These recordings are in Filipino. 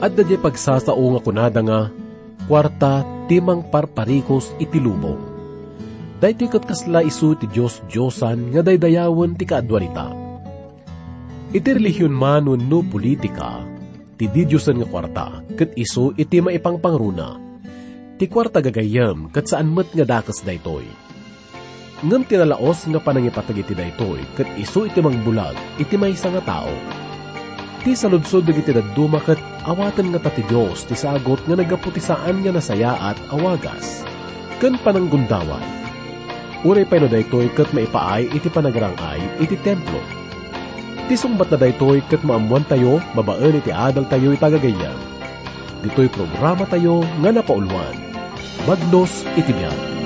At dadya pagsasao nga kunada nga, kwarta timang parparikos itilubong. Dahito kat kasla isu ti Diyos Diyosan nga daydayawon ti kaadwanita. Iti relihiyon man no politika, ti didyosan nga kwarta, kat isu iti maipangpangruna. Ti kwarta gagayam, kat saan met nga dakas daytoy. Ngam tinalaos nga panangipatag iti daytoy, kat isu iti mangbulag, iti may nga tao. Ti saludsod iti daduma kat awatan nga tati Diyos ti sagot nga nagaputisaan nga nasaya at awagas. Kan pananggundawan. Uray pa no daytoy kat maipaay iti panagrangay iti templo. Ti sumbat na daytoy kat maamuan tayo, babaan iti adal tayo itagagayan. Dito'y programa tayo nga napaulwan. Bagnos iti biyan.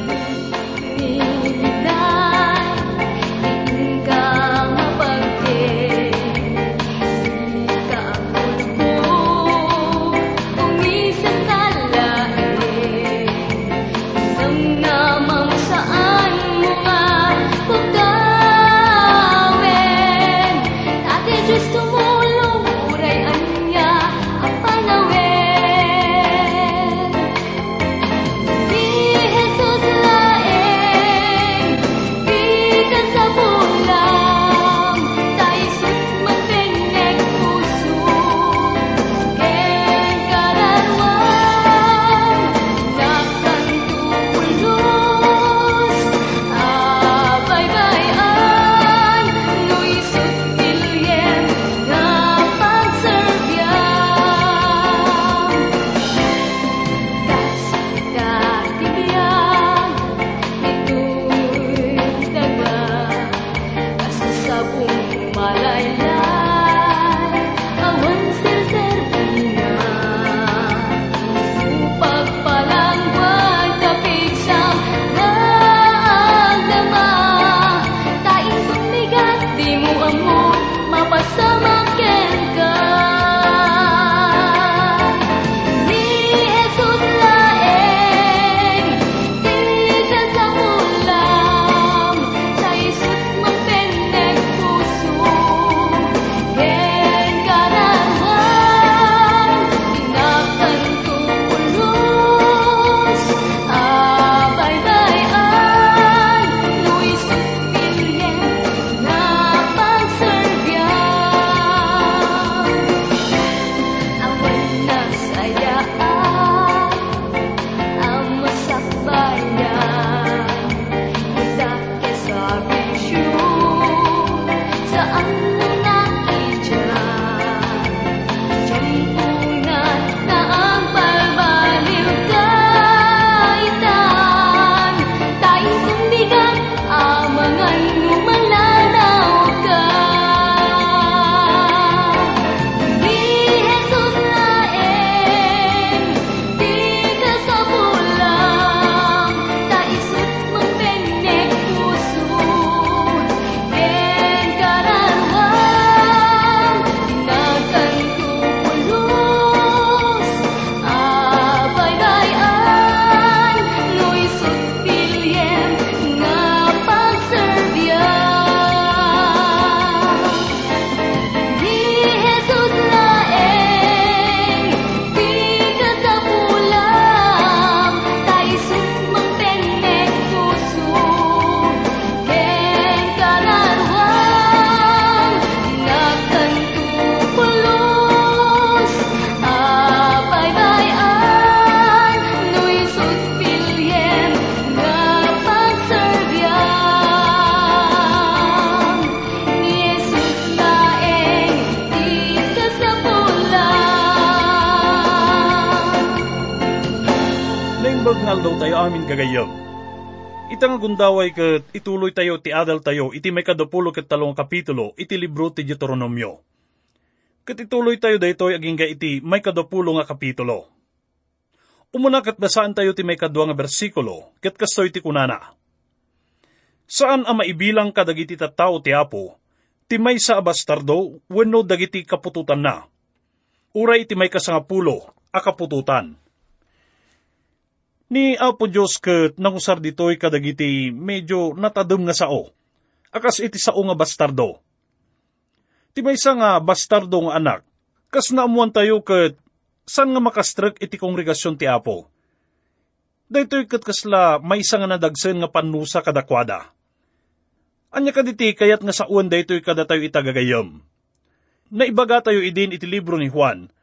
Gagayam. Itang gundaway kat ituloy tayo ti adal tayo iti may kadapulo kat talong kapitulo iti libro ti Deuteronomio. Kat ituloy tayo daytoy aging ga iti may kadapulo nga kapitulo. Umuna kat basaan tayo ti may kadwa nga bersikulo kat kastoy ti kunana. Saan ang maibilang ka dagiti tattao ti apo, ti may sa abastardo, wenno dagiti kapututan na. Uray ti may kasangapulo, a kapututan Ni Apo Diyos ket nangusar ditoy kadagiti medyo natadem nga sao. Akas iti sao nga bastardo. Ti maysa nga bastardo nga anak, kas naamuan tayo ket san nga makastrek iti kongregasyon ti Apo. Daytoy kat kasla may isa nga nadagsen nga panusa kadakwada. Anya kaditi kayat nga sa uwan daytoy kada tayo itagagayam. Naibaga tayo idin iti libro ni Juan,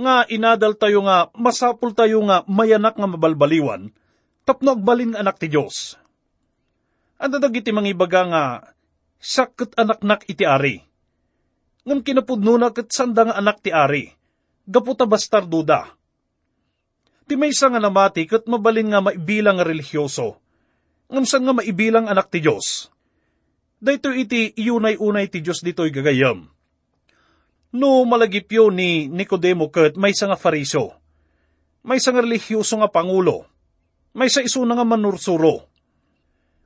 nga inadal tayo nga masapul tayo nga mayanak nga mabalbaliwan, tapno agbalin anak ti Diyos. Ang dadag iti mga ibaga nga, sakit anak-nak iti ari. Ngam kinapudno na kat sanda nga anak ti ari, gaputa bastarduda. Ti may nga namati kat mabalin nga maibilang nga religyoso, ngam san nga maibilang anak ti Diyos. Dayto iti iunay-unay ti Diyos dito'y gagayam No malagipyo ni Nicodemo ket may nga fariso. May nga religyoso nga pangulo. May sa iso nga manursuro.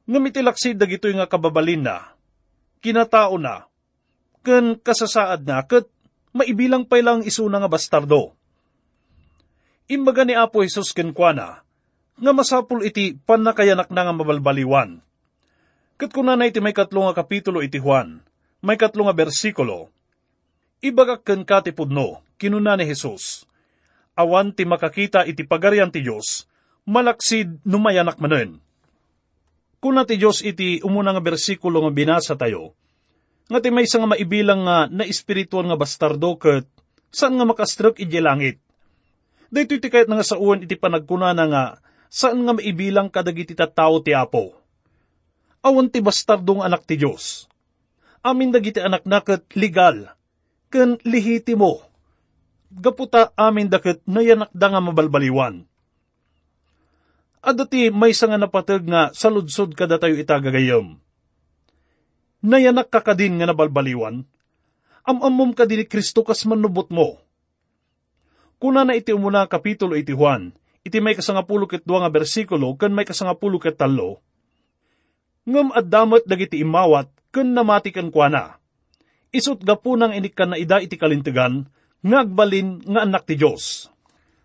Ngamitilaksid dagito nga kababalin na. Kinatao na. Ken kasasaad na ket maibilang pa lang iso nga bastardo. Imbaga ni Apo Jesus ken kuana, nga masapul iti panakayanak na nga mabalbaliwan. Ket kunana iti may katlo nga kapitulo iti Juan, may katlo nga bersikulo, Ibagak ken katipudno, kinuna ni Jesus. Awan ti makakita iti pagarian ti Diyos, malaksid numayanak manen. Kuna ti Diyos iti umuna nga bersikulo nga binasa tayo, nga ti may nga maibilang nga na espiritual nga bastardo ket saan nga makastrek iti langit. Dito iti kayat nga sa uwan iti panagkunana nga saan nga maibilang kadagiti tattao ti Apo. Awan ti bastardong anak ti Diyos. Amin dagiti anak naket legal, ken lihitimo. Gaputa amin dakit nayanakda nga mabalbaliwan. Adati may nga napatag nga saludsod kada tayo itagagayam. Nayanak ka kadin nga nabalbaliwan, amamom ka din ni Kristo kas manubot mo. Kuna na iti umuna kapitulo iti Juan, iti may kasangapulo ket nga bersikulo, kan may kasangapulo ket talo, ngam addamat dagiti imawat, kan namati kan kuana isut gapo nang inikan na ida iti kalintigan, ngagbalin nga anak ti Diyos.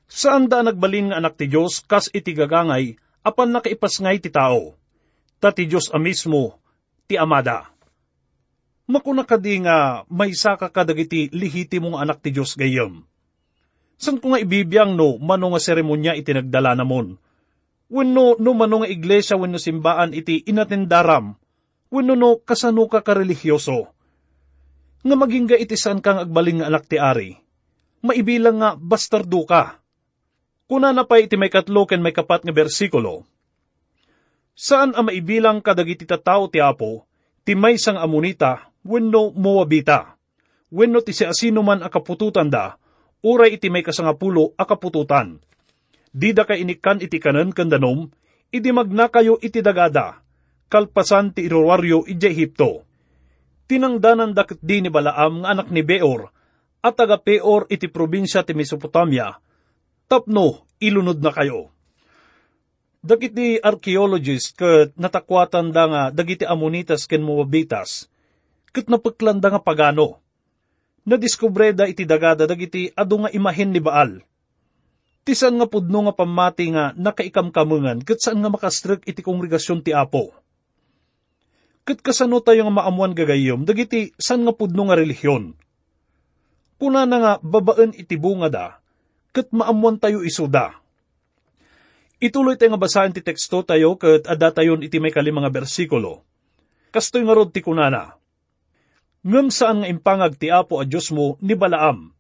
Saan da nagbalin nga anak ti Diyos, kas iti gagangay, apan nakaipasngay ti tao. Ta ti Diyos a mismo, ti amada. Makuna ka di nga may saka kadagiti lihiti mong anak ti Diyos gayam. San ko nga ibibiyang no, mano nga seremonya iti nagdala namon. Wenno no mano nga iglesia wenno simbaan iti inatendaram. Wenno no kasano ka karelihiyoso nga maging ga itisan kang agbaling nga anak ti ari. Maibilang nga bastardo ka. Kuna na pa iti may katlo ken may kapat nga bersikulo. Saan ang maibilang kadagiti tao ti apo, ti may sang amunita, wenno muwabita. Wenno ti si asino man akapututan da, uray iti may kasangapulo akapututan. Dida ka inikan iti kanan kandanom, idi magna kayo iti dagada, kalpasan ti irorwaryo iti Ehipto tinangdanan dakit di ni Balaam nga anak ni Beor, at taga Peor iti probinsya ti Mesopotamia, tapno ilunod na kayo. Dagiti archaeologist ket natakwatan da nga dagiti Amonitas ken Moabitas, ket napaklanda nga pagano. Nadiskubre da iti dagada dagiti adu nga imahen ni Baal. Tisan nga pudno nga pamati nga nakaikamkamungan ket saan nga makastrek iti kongregasyon ti Apo Kat kasano tayo nga maamuan gagayom, dagiti san nga pudno nga relihiyon. Kuna na nga babaan iti bunga da, kat maamuan tayo isuda. Ituloy tayo nga basahin ti teksto tayo kat ada tayon iti may kalimang bersikulo. Kastoy nga rod ti kunana. Ngam saan nga impangag ti Apo a Diyos mo ni Balaam.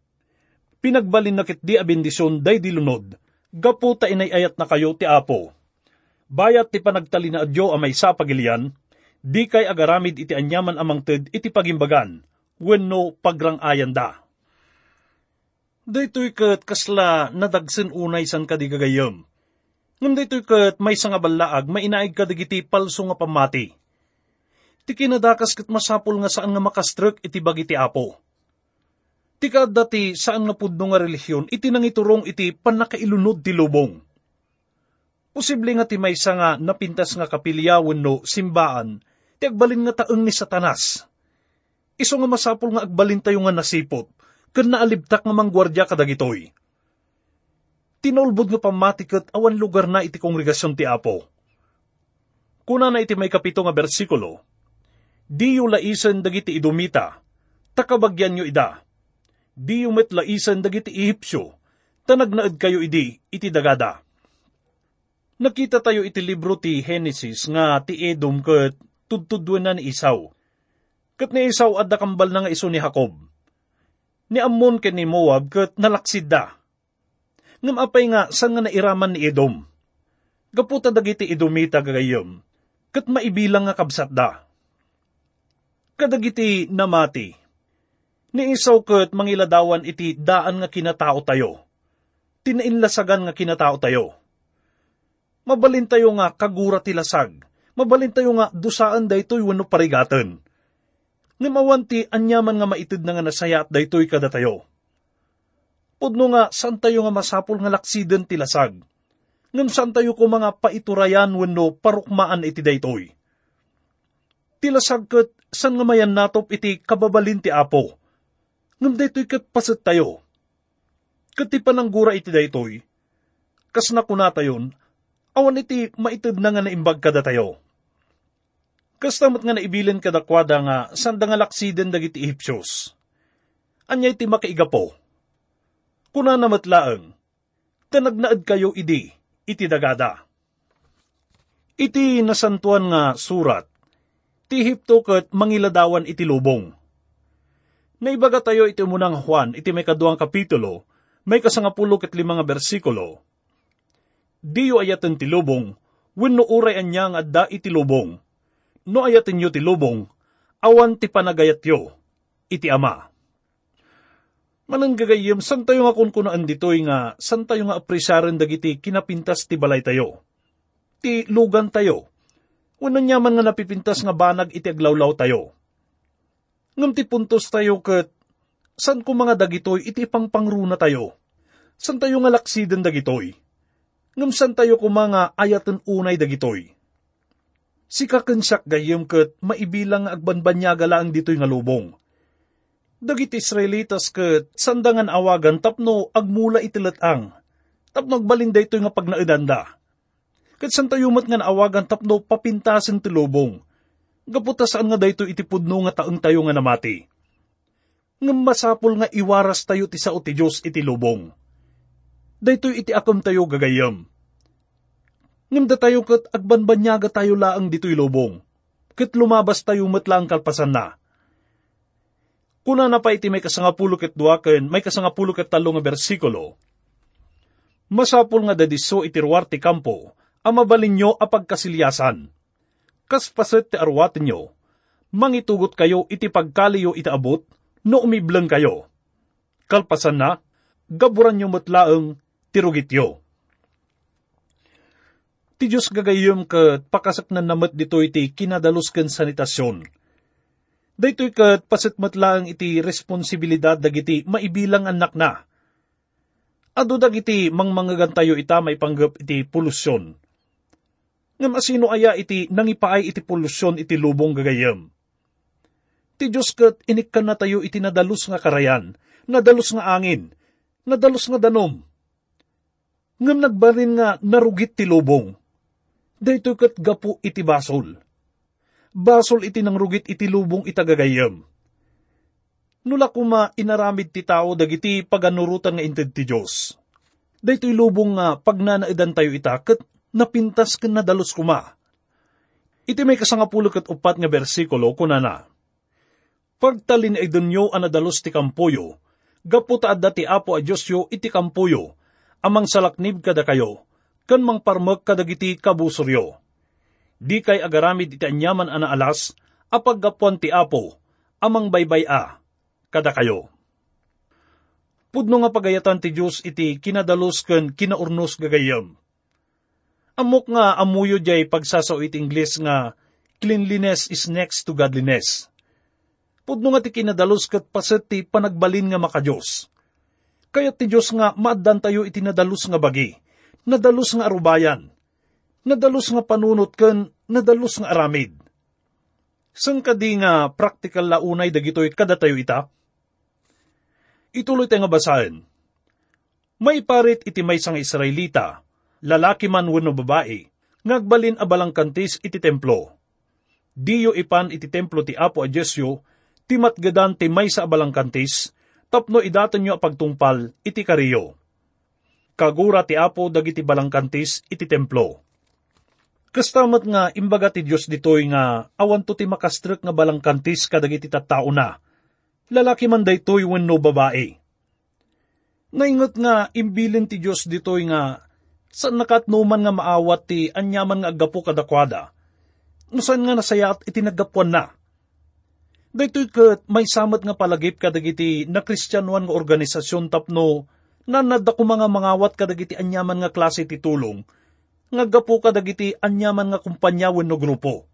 Pinagbalin na kit di abindisyon day dilunod, gapu ta inayayat na kayo ti Apo. Bayat ti panagtali na adyo amay sa pagilian, di kay agaramid iti anyaman amang ted iti pagimbagan, wenno pagrangayan da. Daytoy kat kasla nadagsen unay san kadigagayam. Ngam daytoy kat may nga balaag mainaig kadigiti palso nga pamati. Ti kinadakas kat masapul nga saan nga makastrek iti bagiti apo. Ti dati saan nga pudno nga relihiyon iti nangiturong iti panakailunod ti lubong. Posible nga ti may nga napintas nga kapilyawan no simbaan ti agbalin nga taeng ni satanas. Iso nga masapol nga agbalin tayo nga nasipot, kan naalibtak nga manggwardya kadagitoy. Tinulbod nga pamatikat awan lugar na iti kongregasyon ti Apo. Kuna na iti may kapito nga bersikulo, Di yu laisen dagiti idumita, takabagyan yu ida. Di met laisen dagiti ihipsyo, tanagnaad kayo idi, iti dagada. Nakita tayo iti libro ti Genesis nga ti Edom ket tudtudwan na ni Isaw. Kat ni Isaw adda kambal na nga iso ni Jacob. Ni Ammon ken ni Moab ket nalaksid da. Ngam apay nga san nga nairaman ni Edom. Gaputa dagiti Edomita gagayom, ket maibilang nga kabsat da. Kadagiti namati. Ni Isaw ket mangiladawan iti daan nga kinatao tayo tinainlasagan nga kinatao tayo. Mabalin tayo nga kagura ti lasag, mabalin tayo nga dusaan daytoy wano parigatan. Nga mawanti anyaman nga maitid na nga nasaya at daytoy kada tayo. Pudno nga saan tayo nga masapol nga laksiden ti lasag. Ngam saan tayo ko mga paiturayan wano parukmaan iti daytoy. Ti lasag ket san nga mayan natop iti kababalin ti apo. Ngam daytoy ket paset tayo Kati pananggura iti daytoy, kas na kunatayon, awan iti maitid na nga naimbag kada tayo. Kas tamat nga naibilin kadakwada nga sanda nga laksiden dagiti Ehipsyos. Anya iti makaiga po. Kuna namatlaang, tanagnaad kayo idi, iti dagada. Iti nasantuan nga surat, ti Hipto kat mangiladawan iti lubong. Naibaga tayo iti munang Juan, iti may kaduang kapitulo, may kasangapulo ket limang bersikulo. Diyo ayaten ti lubong, wenno uray anyang adda iti lubong. No ayaten yo ti lubong, awan ti panagayat yo, iti ama. Mananggagayim, san tayo nga kunkunaan ditoy nga, san tayo nga apresaren dagiti kinapintas ti balay tayo. Ti lugan tayo. Wano nyaman nga napipintas nga banag iti aglawlaw tayo. Ngam ti puntos tayo ket san ko mga dagitoy iti pangpangruna tayo. San tayo nga laksiden dagitoy. Ngam san tayo ko mga ayaten unay dagitoy. Si kakensak gayem ket maibilang nga agbanbanyaga lang ditoy nga lubong. Dagiti Israelitas ket sandangan awagan tapno agmula itilatang. Tapno agbalin daytoy nga pagnaedanda. Ket san tayo mat nga awagan tapno papintasen ti lubong. Gaputa saan nga daytoy itipudno nga taeng tayo nga namati ngem masapol nga iwaras tayo ti sao ti Diyos iti lubong. Daytoy iti akom tayo gagayam. Ngem da tayo kat agbanbanyaga tayo laang dito'y lubong. Kat lumabas tayo matlang kalpasan na. Kuna na pa iti may kasangapulo ket duaken, may kasangapulo ket talo nga bersikulo. Masapol nga dadiso iti ruwar ti kampo, amabalin nyo apag kasilyasan. Kas paset ti arwatin nyo, mangitugot kayo iti pagkaliyo iti abot, no umiblang kayo. Kalpasan na, gaburan nyo matlaang tirugityo. Ti Diyos gagayom kat pakasak na namat dito iti kinadalos ken sanitasyon. Daytoy kat pasit matlaang iti responsibilidad dagiti maibilang anak na. Ado dagiti mangmangagan tayo ita may panggap iti polusyon. Ngam asino aya iti nangipaay iti polusyon iti lubong gagayam Ti Diyos kat inikkan na tayo iti nadalos nga karayan, nadalos nga angin, nadalos nga danom. Ngam nagbarin nga narugit ti lubong. Dayto kat gapu iti basol. Basol iti nang rugit iti lubong itagagayam. Nula kuma inaramid ti tao dagiti paganurutan nga inted ti Diyos. Daytoy lubong nga pagnanaidan tayo itaket, napintas ken nadalos kuma. Iti may kasangapulo kat upat nga bersikulo kunana Pagtalin ay dunyo anadalos ti kampuyo, gaputa adda ti apo a Diyosyo iti kampuyo, amang salaknib kada kayo, kan mang parmek kadagiti kabusoryo. Di kay agaramid iti anyaman ana alas, apag gapuan ti apo, amang baybay a, kada kayo. Pudno nga pagayatan ti Diyos iti kinadalos ken kinaurnos gagayam. Amok nga amuyo jay pagsasaw iti Ingles nga cleanliness is next to godliness Pudno nga ti kinadalos kat paset ti panagbalin nga makajos. Kayat ti Diyos nga maaddan tayo iti nadalos nga bagi, nadalos nga arubayan, nadalos nga panunot ken nadalos nga aramid. San kadi nga praktikal launay dagitoy kada tayo ita? Ituloy tayo nga basahin. May parit iti may sang Israelita, lalaki man wano babae, ngagbalin abalang kantis iti templo. Diyo ipan iti templo ti Apo a Jesyo, timat gadan ti may sa abalang kantis, tapno idatan nyo pagtungpal iti kariyo. Kagura ti Apo dagiti balangkantis iti templo. Kastamat nga imbaga ti Diyos ditoy nga awan to ti makastrek nga balangkantis kadagiti tattao na. Lalaki man daytoy wenno babae. Naingot nga imbilin ti Diyos ditoy nga sa nakatnuman nga maawat ti anyaman nga agapo kadakwada. Nusan nga nasayat itinagapuan na. Daytoy ket may samat nga palagip kadagiti na kristyanuan nga organisasyon tapno nanadda ko mga mangawat kadagiti anyaman nga klase ti tulong nga gapo kadagiti anyaman nga kumpanya wenno grupo.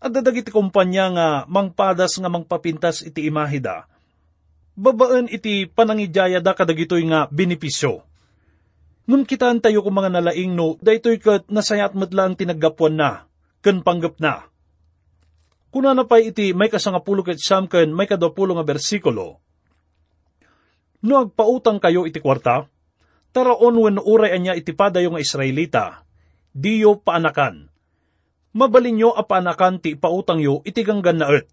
At dagiti kumpanya nga mangpadas nga mangpapintas iti imahida, babaan iti panangidya da kadagitoy nga benepisyo. Ngun kitaan tayo kung mga nalaing no, daytoy kat nasayat matlang tinagapuan na, kan panggap na. Kuna na pa iti may kasangapulo ket siyam ken may kadapulo nga bersikulo. No agpautang kayo iti kwarta, Taraon wen uray anya iti padayo nga Israelita, diyo paanakan. Mabalin nyo a paanakan ti ipautang yo iti ganggan na et.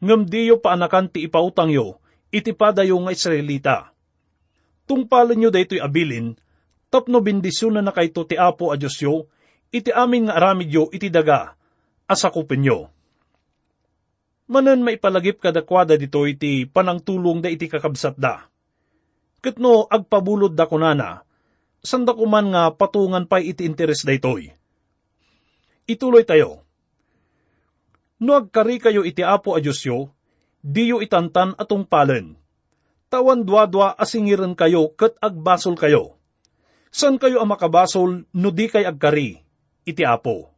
Ngam diyo paanakan ti ipautang yo iti padayo nga Israelita. Tungpalan nyo daytoy abilin, tapno bindisyon na kayto ti Apo a Diyos yo, iti amin nga aramid yo iti daga, asakupin nyo. Manan maipalagip kadakwada dito iti panangtulong da iti kakabsat da Kitno agpabulod da kunana, sanda kuman nga patungan pay iti interes daytoy. Ituloy tayo. No agkari kayo iti apo a Diyosyo, diyo itantan atong palen. Tawan dwa-dwa asingiran kayo kat agbasol kayo. San kayo ang makabasol no di kay agkari, iti apo.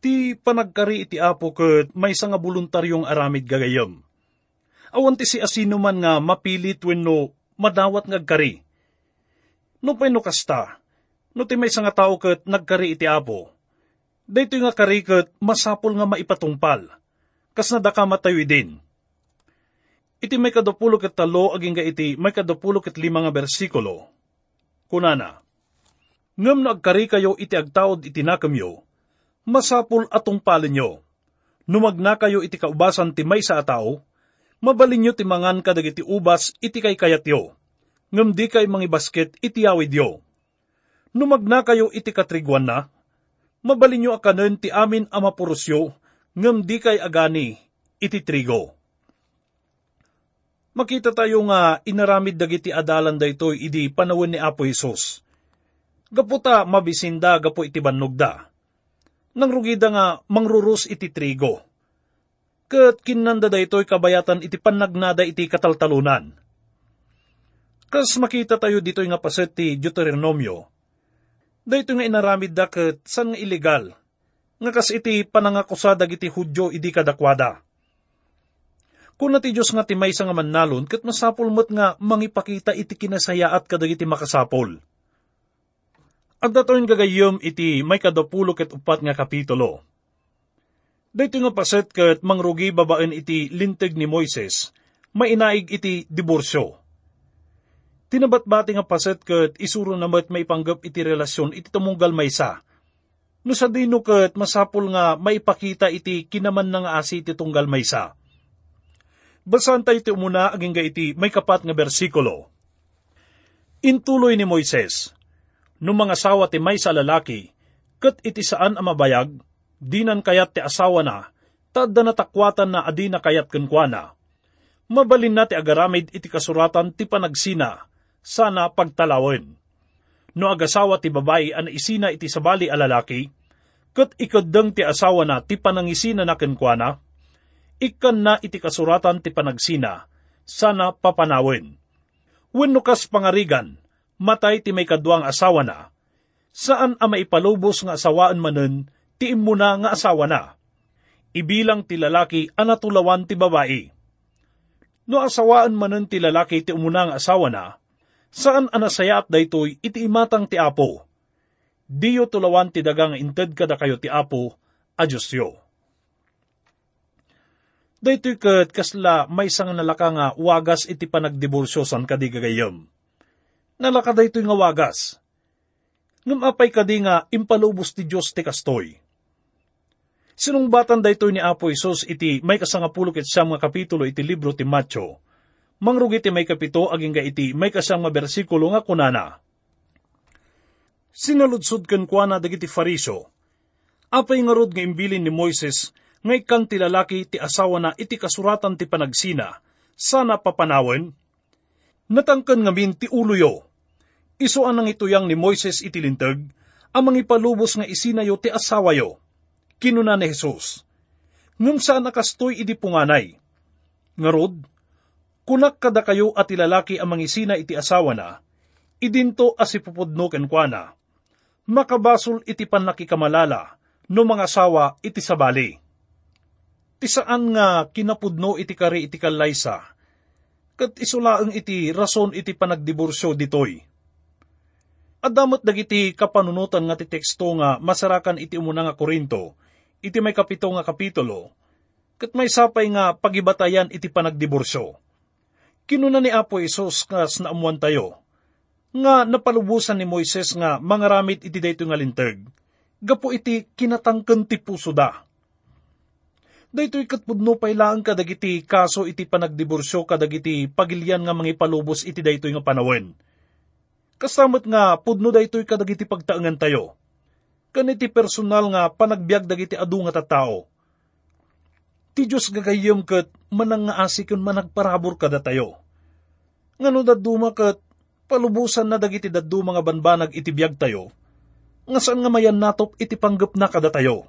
Ti panagkari iti apo kat may nga voluntaryong aramid gagayam awan ti si asino man nga mapilit wenno madawat nga agkari. No pa'y no kasta, no ti may nga tao kat nagkari iti apo. Dayto nga kari kat masapol nga maipatungpal, kas na daka matayo din. Iti may kadapulo kat talo aging ga iti may kadapulo kat lima nga bersikulo. Kunana, Ngam na agkari kayo iti agtaod iti nakamyo, masapul atong palin nyo. Numagna kayo iti kaubasan ti may sa atao, mabalin nyo timangan kadagiti ubas iti kay kayatyo, ngam di kay mga basket iti awid yo. Numagna kayo iti katriguan na, mabalin nyo akanon ti amin amapurusyo, ngam di kay agani iti trigo. Makita tayo nga inaramid dagiti adalan daytoy idi panawin ni Apo Isos. Gaputa mabisinda gapo iti banugda. Nang rugida nga mangrurus iti trigo kat kinanda da ito'y kabayatan iti panagnada iti kataltalunan. Kas makita tayo dito nga paset ti Deuteronomio, da ito nga inaramid da kat san nga illegal, nga kas iti panangakusadag iti hudyo idi kadakwada. Kung ti Diyos nga ti may nga manalon, kat masapol mo't nga mangipakita iti kinasayaat kadag iti makasapol. At datoin gagayom iti may kadapulo ket upat nga kapitulo Dito nga paset kat mangrugi babaen iti linteg ni Moises, mainaig iti diborsyo. Tinabat-bati nga paset kat isuro na mat maipanggap iti relasyon iti tumunggal maysa. No sa dino kat masapul nga maipakita iti kinaman nga asi iti tunggal maysa. Basan tayo iti umuna aging ga iti may kapat nga bersikulo. Intuloy ni Moises, no mga ti may sa lalaki, kat iti saan ang mabayag, dinan kayat ti asawa na, tadda na takwatan na adi na kayat kenkwana. Mabalin na ti agaramid iti kasuratan ti panagsina, sana pagtalawin. No agasawa ti babae an isina iti sabali a lalaki, kat ikadeng ti asawa na ti panangisina na kenkwana, ikan na iti kasuratan ti panagsina, sana papanawin. Wenno kas pangarigan, matay ti may kadwang asawa na, saan a maipalubos nga asawaan manen, ti imuna nga asawa na. Ibilang ti lalaki anatulawan ti babae. No asawaan manen ti lalaki ti umuna nga asawa na, saan anasayat daytoy iti imatang ti apo. Diyo tulawan ti dagang inted kada kayo ti apo, a Diyos yo. Daytoy ket kasla may sang nalaka nga wagas iti panagdiborsyo san kadigagayam. Nalaka daytoy nga wagas. Ngam apay kadi nga impalubos ti Diyos ti kastoy Sinungbatan daytoy ni Apo Isos iti may kasangapulo ket siyam nga kapitulo iti libro ti Matyo. Mangrugi ti may kapito aging ga iti may kasang mabersikulo nga kunana. Sinaludsod ken kuana dagiti fariso. Apay nga rod nga imbilin ni Moises nga ikang ti lalaki ti asawa na iti kasuratan ti panagsina, sana papanawen? Natangkan nga min ti uloyo. Iso anang ituyang ni Moises iti lintag, ang mangipalubos nga isinayo ti asawayo. Kinuna ni Jesus. Ngum saan nakastoy idi punganay. Ngarod, kunak kada kayo at ilalaki ang mangisina iti asawa na, idinto as ipupudno kenkwana. Makabasol iti panakikamalala, no mga asawa iti sabali. Ti saan nga kinapudno iti kari iti kalaysa, kat isulaang iti rason iti panagdiborsyo ditoy Adamot dagiti kapanunutan nga ti teksto nga masarakan iti umuna nga Korinto, iti may kapito nga kapitulo, kat may sapay nga pagibatayan iti panagdiborsyo. Kinuna ni Apo Isos nga naamuan tayo, nga napalubusan ni Moises nga mangaramit iti dayto nga linteg, gapo iti kinatangken ti puso da. Daytoy katpudno pay lang kadagiti kaso iti panagdiborsyo kadagiti pagilyan nga mangipalubos iti daytoy nga panawen Kasamot nga pudno daytoy kadagiti pagtaengan tayo. Kaniti personal nga panagbiag dagiti adu nga tattao. Ti Diyos gagayom kat manang nga asikon managparabor kada tayo. Ngano daduma kat palubusan na dagiti daddu mga banbanag iti biag tayo, nga saan nga mayan natop iti panggap na kada tayo.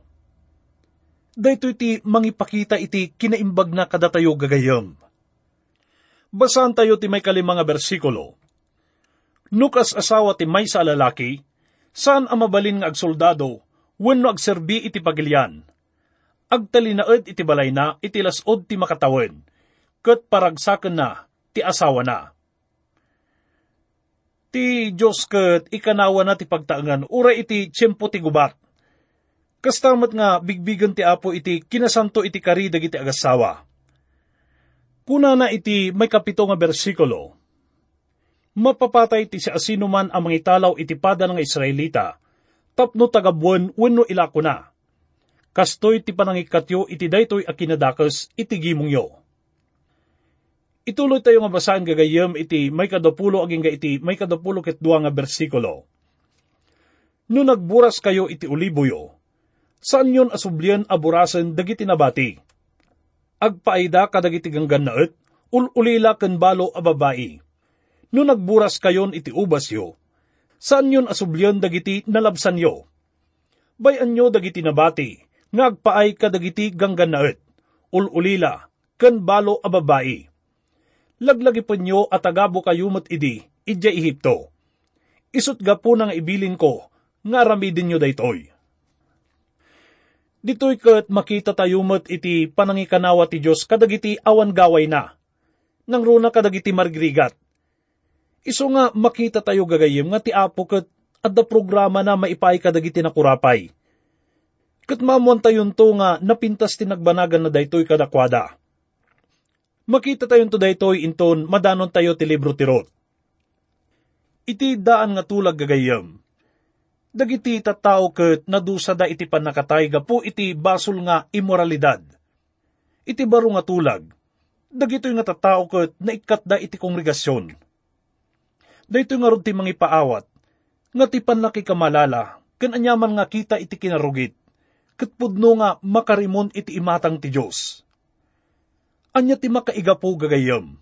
Dayto iti mangipakita iti kinaimbag na kada tayo gagayom. Basan tayo ti may kalimanga bersikulo Nukas asawa ti may sa lalaki, saan ang mabalin nga agsoldado, wenno agserbi iti pagilyan. Agtalinaed iti balay na, iti lasod ti makatawen, ket paragsaken na, ti asawa na. Ti Diyos ket ikanawa na ti pagtaangan, ura iti tiyempo ti gubat. Kastamat nga bigbigan ti apo iti kinasanto iti karidag iti agasawa. Kuna na iti may kapito nga bersikulo, mapapatay ti si asino man ang mga italaw itipada ng Israelita, tapno tagabuan wenno ilako na. Kastoy ti panangikatyo iti daytoy a kinadakas iti yo. Ituloy tayo nga basahan gagayam iti may kadapulo aging ga iti may kadapulo ket nga bersikulo. No nagburas kayo iti uliboyo, saan yon asublian aburasen dagiti nabati? Agpaida kadagiti ganggan naet, ululila ken balo a babae no nagburas kayon iti ubas yo, saan yon asublyon dagiti nalabsan yo? Bayan nyo dagiti nabati, nga agpaay ka dagiti ganggannaet, ululila, ken balo a babae. Laglagi pa nyo at agabo kayo mat idi, idya Ehipto. Isut ga po nang ibilin ko, nga aramidin nyo daytoy. Ditoy kat makita tayo mat iti panangikanawa ti Diyos kadagiti awan gaway na. Nang runa kadagiti margrigat, Iso nga makita tayo gagayim nga ti apo kat adda programa na maipay kadagiti na kurapay. Kat mamuan tayon to nga napintas tinagbanagan na daytoy kadakwada. Makita tayon to daytoy inton madanon tayo ti libro ti Ruth. Iti daan nga tulag gagayam. Dagiti tattao ket nadusa da iti panakatay gapu iti basol nga imoralidad. Iti baro nga tulag. Dagitoy nga tattao ket naikat da iti kongregasyon Dayto nga ti mga ipaawat, nga ti panlaki kamalala, kan anyaman nga kita iti kinarugit, kat pudno nga makarimon iti imatang ti Diyos. Anya ti makaigapo gagayam.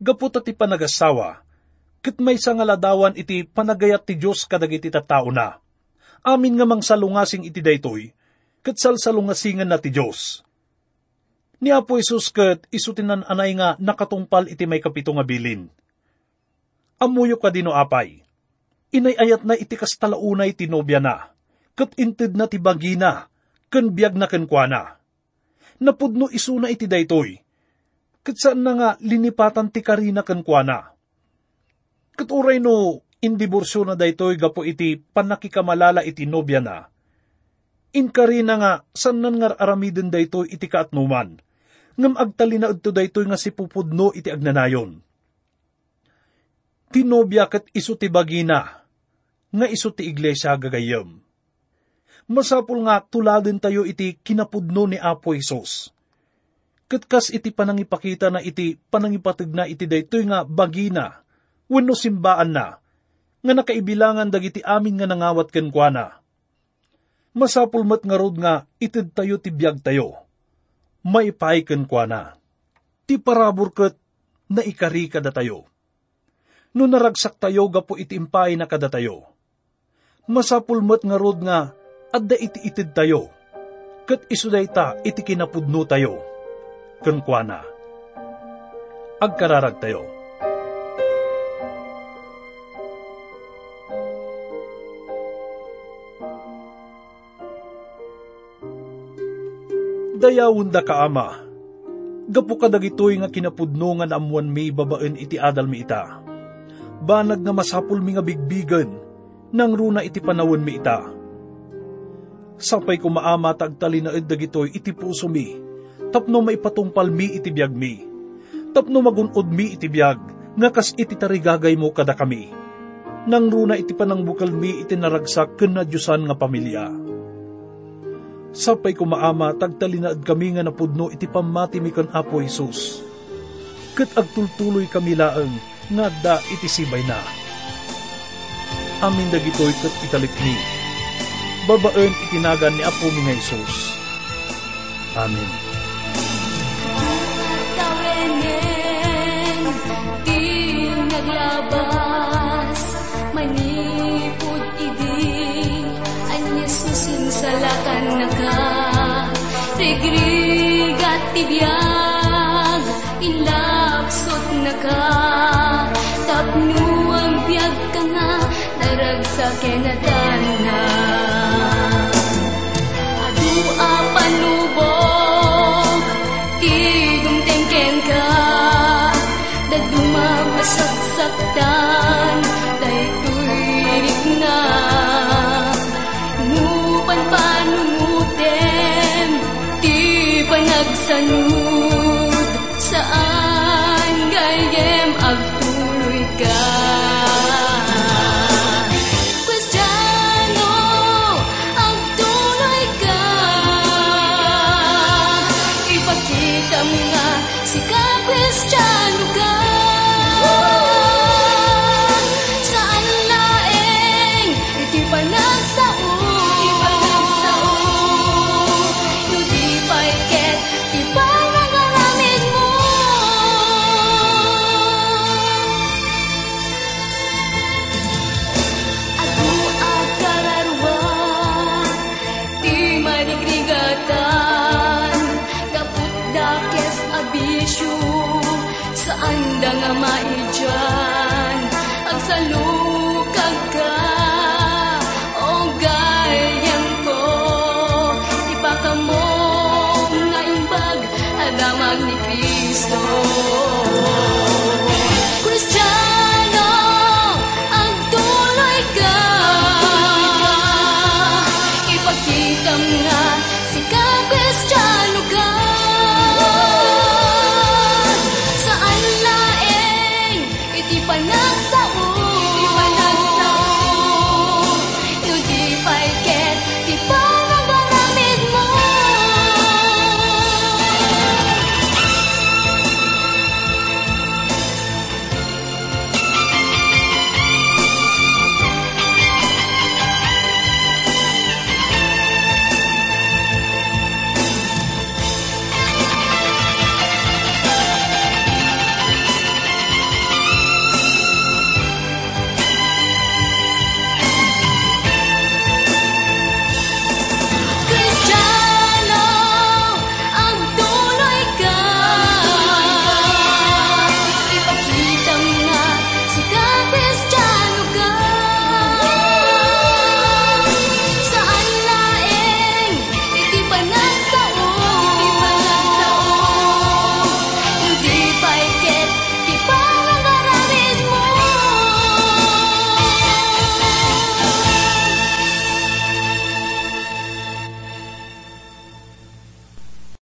Gaputa ti panagasawa, kat may sangaladawan iti panagayat ti Diyos kadagiti tattao na. Amin nga mang salungasing iti daytoy, kat salsalungasingan na ti Diyos. Ni Apo Isus kat isutinan anay nga nakatungpal iti may kapito nga bilin amuyo ka dino apay. Inayayat na iti kastalaunay tinobya na, kat inted na ti bagina, kan biyag na kenkwana. Napudno isuna iti daytoy, kat saan na nga linipatan ti karina kenkwana. Kat uray no, indibursyo na daytoy gapo iti panakikamalala iti nobya na. Inkarina nga, saan nga aramiden daytoy iti kaatnuman, ngam agtalina udto daytoy nga si pupudno iti agnanayon tinobya kat iso ti bagina, nga iso ti iglesia gagayam. Masapul nga tuladin tayo iti kinapudno ni Apo Isos. Katkas iti panangipakita na iti panangipatag na iti daytoy nga bagina, wenno simbaan na, nga nakaibilangan dagiti amin nga nangawat ken kuana. Masapul met nga rod nga itid tayo ti biyag tayo. Maipay ken kuana. Ti parabor ket na ikari kada tayo. No naragsak tayo gapo iti impay na kada tayo. Masapul met nga rod nga adda iti itid tayo. Ket isuday ta iti kinapudno tayo ken kuana. Agkararag tayo. Dayawon da ka ama, gapu ka dagitoy nga kinapudno nga naamuan mi babaen iti adal mi ita. Banag nga masapul mi nga bigbigan, nang runa iti panawon mi ita. Sapay ko maama tagtali na dagitoy iti puso mi, tapno maipatungpal mi iti biyag mi. Tapno magunod mi iti biyag, nga kas iti tarigagay mo kada kami. Nang runa iti panangbukal mi iti naragsak ken Diyosan nga pamilya. Sapay ko maama, tagtalinaad kami nga napudno iti pamati mi kan Apo Isus. Kat agtultuloy kami laeng, nga da iti sibay na. Amin dagitoy kat italik ni. Babaen itinagan ni Apo mi nga Isus. Amen. Tawenen, di naglabas, manipod idi, anyas salakan na ka, regrigat tibiyag, inlapsot na ka, tapno ang biyag ka nga, naragsaken na na. Adu panubok, tigumtengken ka, daduma masaksaktan, daytoy na. Nupan panunutem, ti panagsanud, saan da